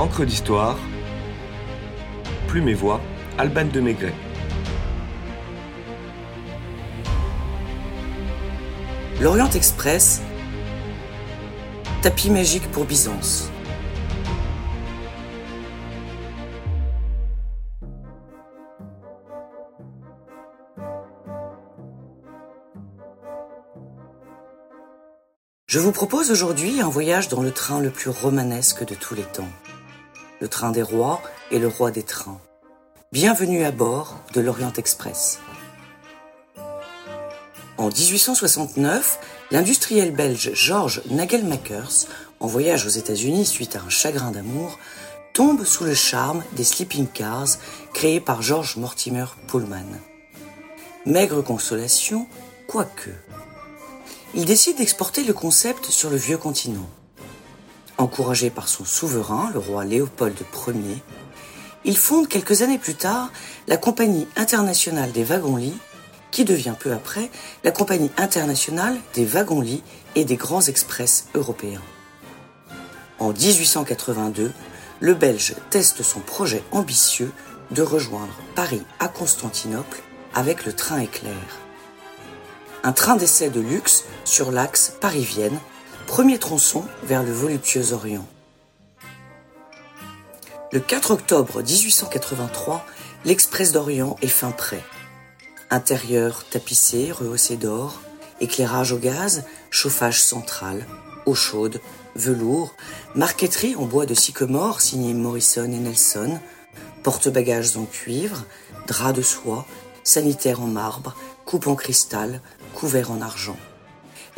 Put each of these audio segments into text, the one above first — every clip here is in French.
Encre d'histoire, Plume et Voix, Alban de Maigret. L'Orient Express, tapis magique pour Byzance. Je vous propose aujourd'hui un voyage dans le train le plus romanesque de tous les temps. Le train des rois et le roi des trains. Bienvenue à bord de l'Orient Express. En 1869, l'industriel belge Georges Nagelmakers, en voyage aux États-Unis suite à un chagrin d'amour, tombe sous le charme des sleeping cars créés par George Mortimer Pullman. Maigre consolation, quoique il décide d'exporter le concept sur le vieux continent. Encouragé par son souverain, le roi Léopold Ier, il fonde quelques années plus tard la Compagnie internationale des wagons-lits, qui devient peu après la Compagnie internationale des wagons-lits et des grands express européens. En 1882, le Belge teste son projet ambitieux de rejoindre Paris à Constantinople avec le train éclair un train d'essai de luxe sur l'axe Paris-Vienne, premier tronçon vers le voluptueux Orient. Le 4 octobre 1883, l'Express d'Orient est fin prêt. Intérieur tapissé, rehaussé d'or, éclairage au gaz, chauffage central, eau chaude, velours, marqueterie en bois de sycomore signée Morrison et Nelson, porte-bagages en cuivre, drap de soie, sanitaire en marbre, coupe en cristal, couvert en argent.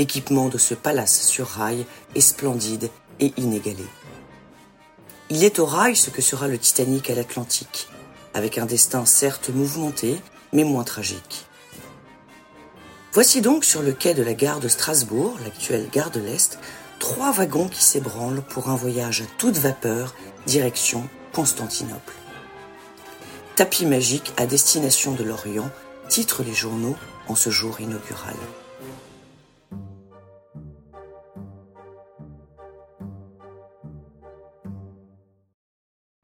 L'équipement de ce palace sur rail est splendide et inégalé. Il est au rail ce que sera le Titanic à l'Atlantique, avec un destin certes mouvementé, mais moins tragique. Voici donc sur le quai de la gare de Strasbourg, l'actuelle gare de l'Est, trois wagons qui s'ébranlent pour un voyage à toute vapeur, direction Constantinople. Tapis magique à destination de l'Orient, titrent les journaux en ce jour inaugural.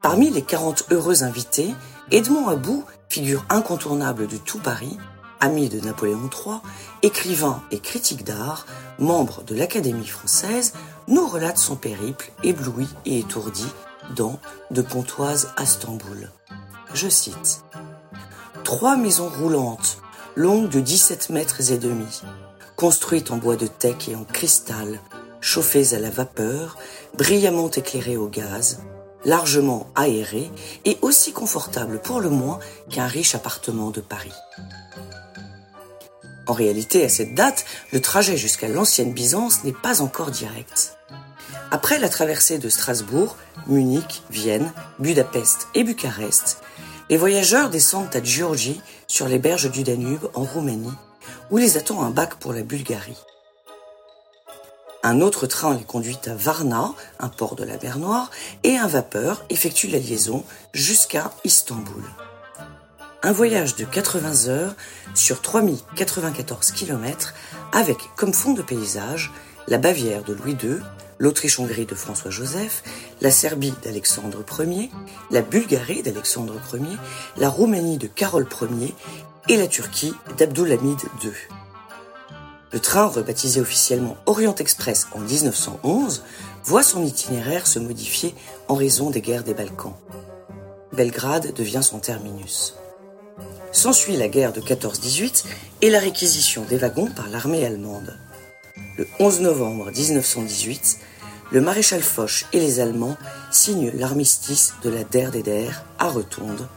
Parmi les 40 heureux invités, Edmond About, figure incontournable de tout Paris, ami de Napoléon III, écrivain et critique d'art, membre de l'Académie française, nous relate son périple ébloui et étourdi dans De Pontoise à Stamboul. Je cite Trois maisons roulantes longue de 17 mètres et demi, construite en bois de teck et en cristal, chauffées à la vapeur, brillamment éclairées au gaz, largement aérée et aussi confortable pour le moins qu'un riche appartement de Paris. En réalité, à cette date, le trajet jusqu'à l'ancienne Byzance n'est pas encore direct. Après la traversée de Strasbourg, Munich, Vienne, Budapest et Bucarest, les voyageurs descendent à Géorgie, sur les berges du Danube, en Roumanie, où les attend un bac pour la Bulgarie. Un autre train les conduit à Varna, un port de la mer Noire, et un vapeur effectue la liaison jusqu'à Istanbul. Un voyage de 80 heures sur 3094 km avec comme fond de paysage la Bavière de Louis II, l'Autriche-Hongrie de François-Joseph, la Serbie d'Alexandre Ier, la Bulgarie d'Alexandre Ier, la Roumanie de Carole Ier et la Turquie d'Abdulhamid II. Le train, rebaptisé officiellement Orient Express en 1911, voit son itinéraire se modifier en raison des guerres des Balkans. Belgrade devient son terminus. S'ensuit la guerre de 14-18 et la réquisition des wagons par l'armée allemande. Le 11 novembre 1918, le maréchal Foch et les Allemands signent l'armistice de la Der à Rotonde,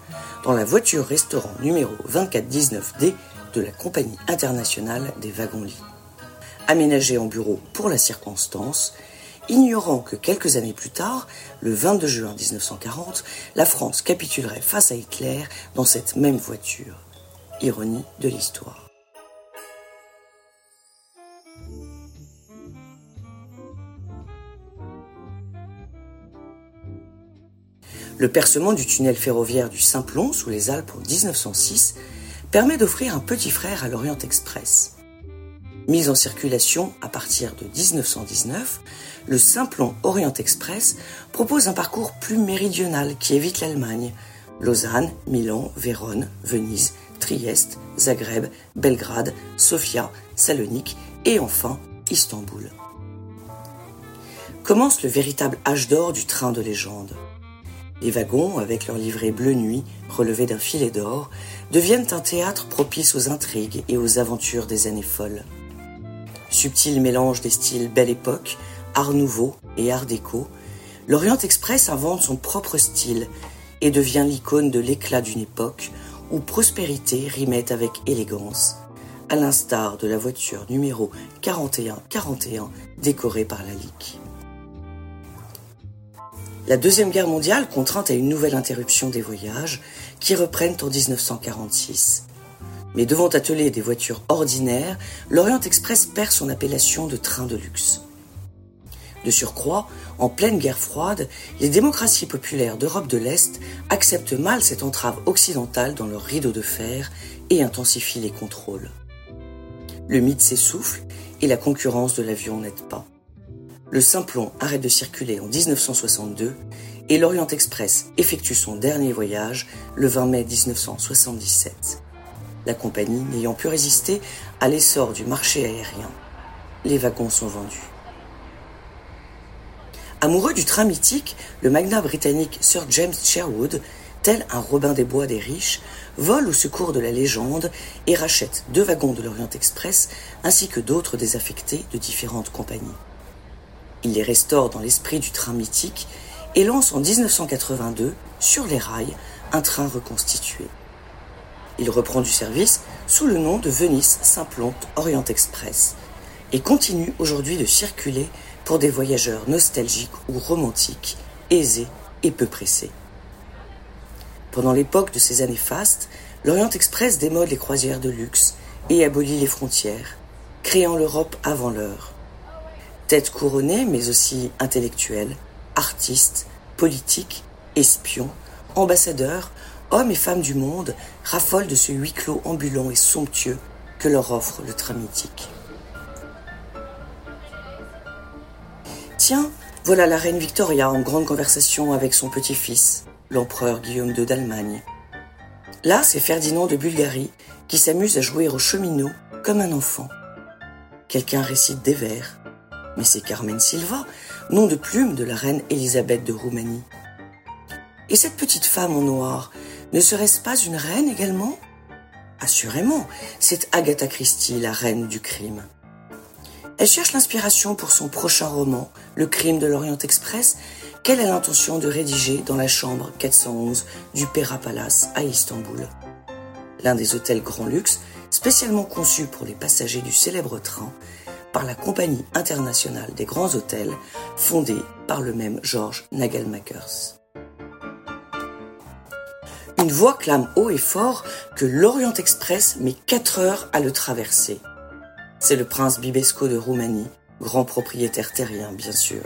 dans la voiture-restaurant numéro 2419D de la Compagnie internationale des wagons-lits. Aménagé en bureau pour la circonstance, ignorant que quelques années plus tard, le 22 juin 1940, la France capitulerait face à Hitler dans cette même voiture. Ironie de l'histoire. Le percement du tunnel ferroviaire du Simplon sous les Alpes en 1906 permet d'offrir un petit frère à l'Orient Express. Mis en circulation à partir de 1919, le Simplon Orient Express propose un parcours plus méridional qui évite l'Allemagne. Lausanne, Milan, Vérone, Venise, Trieste, Zagreb, Belgrade, Sofia, Salonique et enfin Istanbul. Commence le véritable âge d'or du train de légende. Les wagons, avec leur livrée bleu nuit relevés d'un filet d'or, deviennent un théâtre propice aux intrigues et aux aventures des années folles. Subtil mélange des styles Belle Époque, Art Nouveau et Art Déco, l'Orient Express invente son propre style et devient l'icône de l'éclat d'une époque où prospérité rimait avec élégance, à l'instar de la voiture numéro 4141 décorée par la LIC. La Deuxième Guerre mondiale contraint à une nouvelle interruption des voyages qui reprennent en 1946. Mais devant atteler des voitures ordinaires, l'Orient Express perd son appellation de train de luxe. De surcroît, en pleine guerre froide, les démocraties populaires d'Europe de l'Est acceptent mal cette entrave occidentale dans leur rideau de fer et intensifient les contrôles. Le mythe s'essouffle et la concurrence de l'avion n'aide pas. Le Simplon arrête de circuler en 1962 et l'Orient Express effectue son dernier voyage le 20 mai 1977. La compagnie n'ayant pu résister à l'essor du marché aérien, les wagons sont vendus. Amoureux du train mythique, le magnat britannique Sir James Sherwood, tel un Robin des Bois des riches, vole au secours de la légende et rachète deux wagons de l'Orient Express ainsi que d'autres désaffectés de différentes compagnies. Il les restaure dans l'esprit du train mythique et lance en 1982, sur les rails, un train reconstitué. Il reprend du service sous le nom de Venise Simplon Orient Express et continue aujourd'hui de circuler pour des voyageurs nostalgiques ou romantiques, aisés et peu pressés. Pendant l'époque de ces années fastes, l'Orient Express démode les croisières de luxe et abolit les frontières, créant l'Europe avant l'heure. Tête couronnée, mais aussi intellectuelle, artistes, politiques, espions, ambassadeurs, hommes et femmes du monde raffolent de ce huis clos ambulant et somptueux que leur offre le train mythique. Tiens, voilà la reine Victoria en grande conversation avec son petit-fils, l'empereur Guillaume II d'Allemagne. Là, c'est Ferdinand de Bulgarie qui s'amuse à jouer au cheminot comme un enfant. Quelqu'un récite des vers, mais c'est Carmen Silva, nom de plume de la reine Élisabeth de Roumanie. Et cette petite femme en noir, ne serait-ce pas une reine également? Assurément, c'est Agatha Christie, la reine du crime. Elle cherche l'inspiration pour son prochain roman, Le crime de l'Orient Express, qu'elle a l'intention de rédiger dans la chambre 411 du Pera Palace à Istanbul. L'un des hôtels grand luxe, spécialement conçu pour les passagers du célèbre train, par la Compagnie internationale des grands hôtels, fondée par le même George Nagelmakers. Une voix clame haut et fort que l'Orient Express met 4 heures à le traverser. C'est le prince Bibesco de Roumanie, grand propriétaire terrien bien sûr.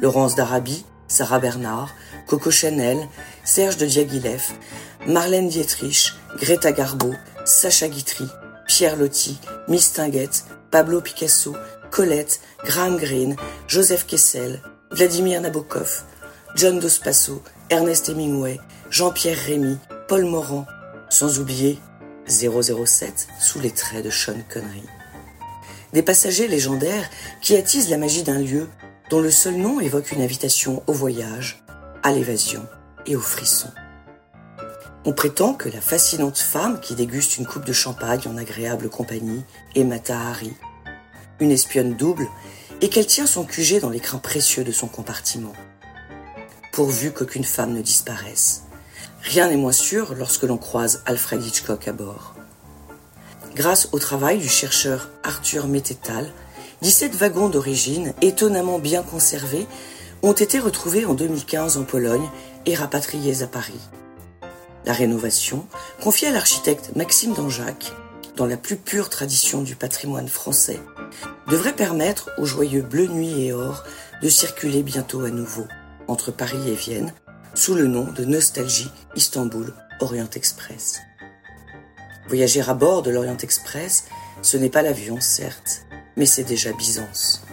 Laurence d'Arabie, Sarah Bernard, Coco Chanel, Serge de Diaghilev, Marlène Dietrich, Greta Garbo, Sacha Guitry, Pierre Loti, Miss Tinguette, Pablo Picasso, Colette, Graham Greene, Joseph Kessel, Vladimir Nabokov, John Dos Passo, Ernest Hemingway, Jean-Pierre Rémy, Paul Morand, sans oublier 007 sous les traits de Sean Connery. Des passagers légendaires qui attisent la magie d'un lieu dont le seul nom évoque une invitation au voyage, à l'évasion et au frisson. On prétend que la fascinante femme qui déguste une coupe de champagne en agréable compagnie est Mata Hari, une espionne double, et qu'elle tient son QG dans l'écrin précieux de son compartiment. Pourvu qu'aucune femme ne disparaisse. Rien n'est moins sûr lorsque l'on croise Alfred Hitchcock à bord. Grâce au travail du chercheur Arthur Mettetal, 17 wagons d'origine, étonnamment bien conservés, ont été retrouvés en 2015 en Pologne et rapatriés à Paris. La rénovation, confiée à l'architecte Maxime Danjac, dans la plus pure tradition du patrimoine français, devrait permettre aux joyeux Bleu Nuit et Or de circuler bientôt à nouveau entre Paris et Vienne sous le nom de Nostalgie Istanbul Orient Express. Voyager à bord de l'Orient Express Ce n'est pas l'avion, certes, mais c'est déjà Byzance.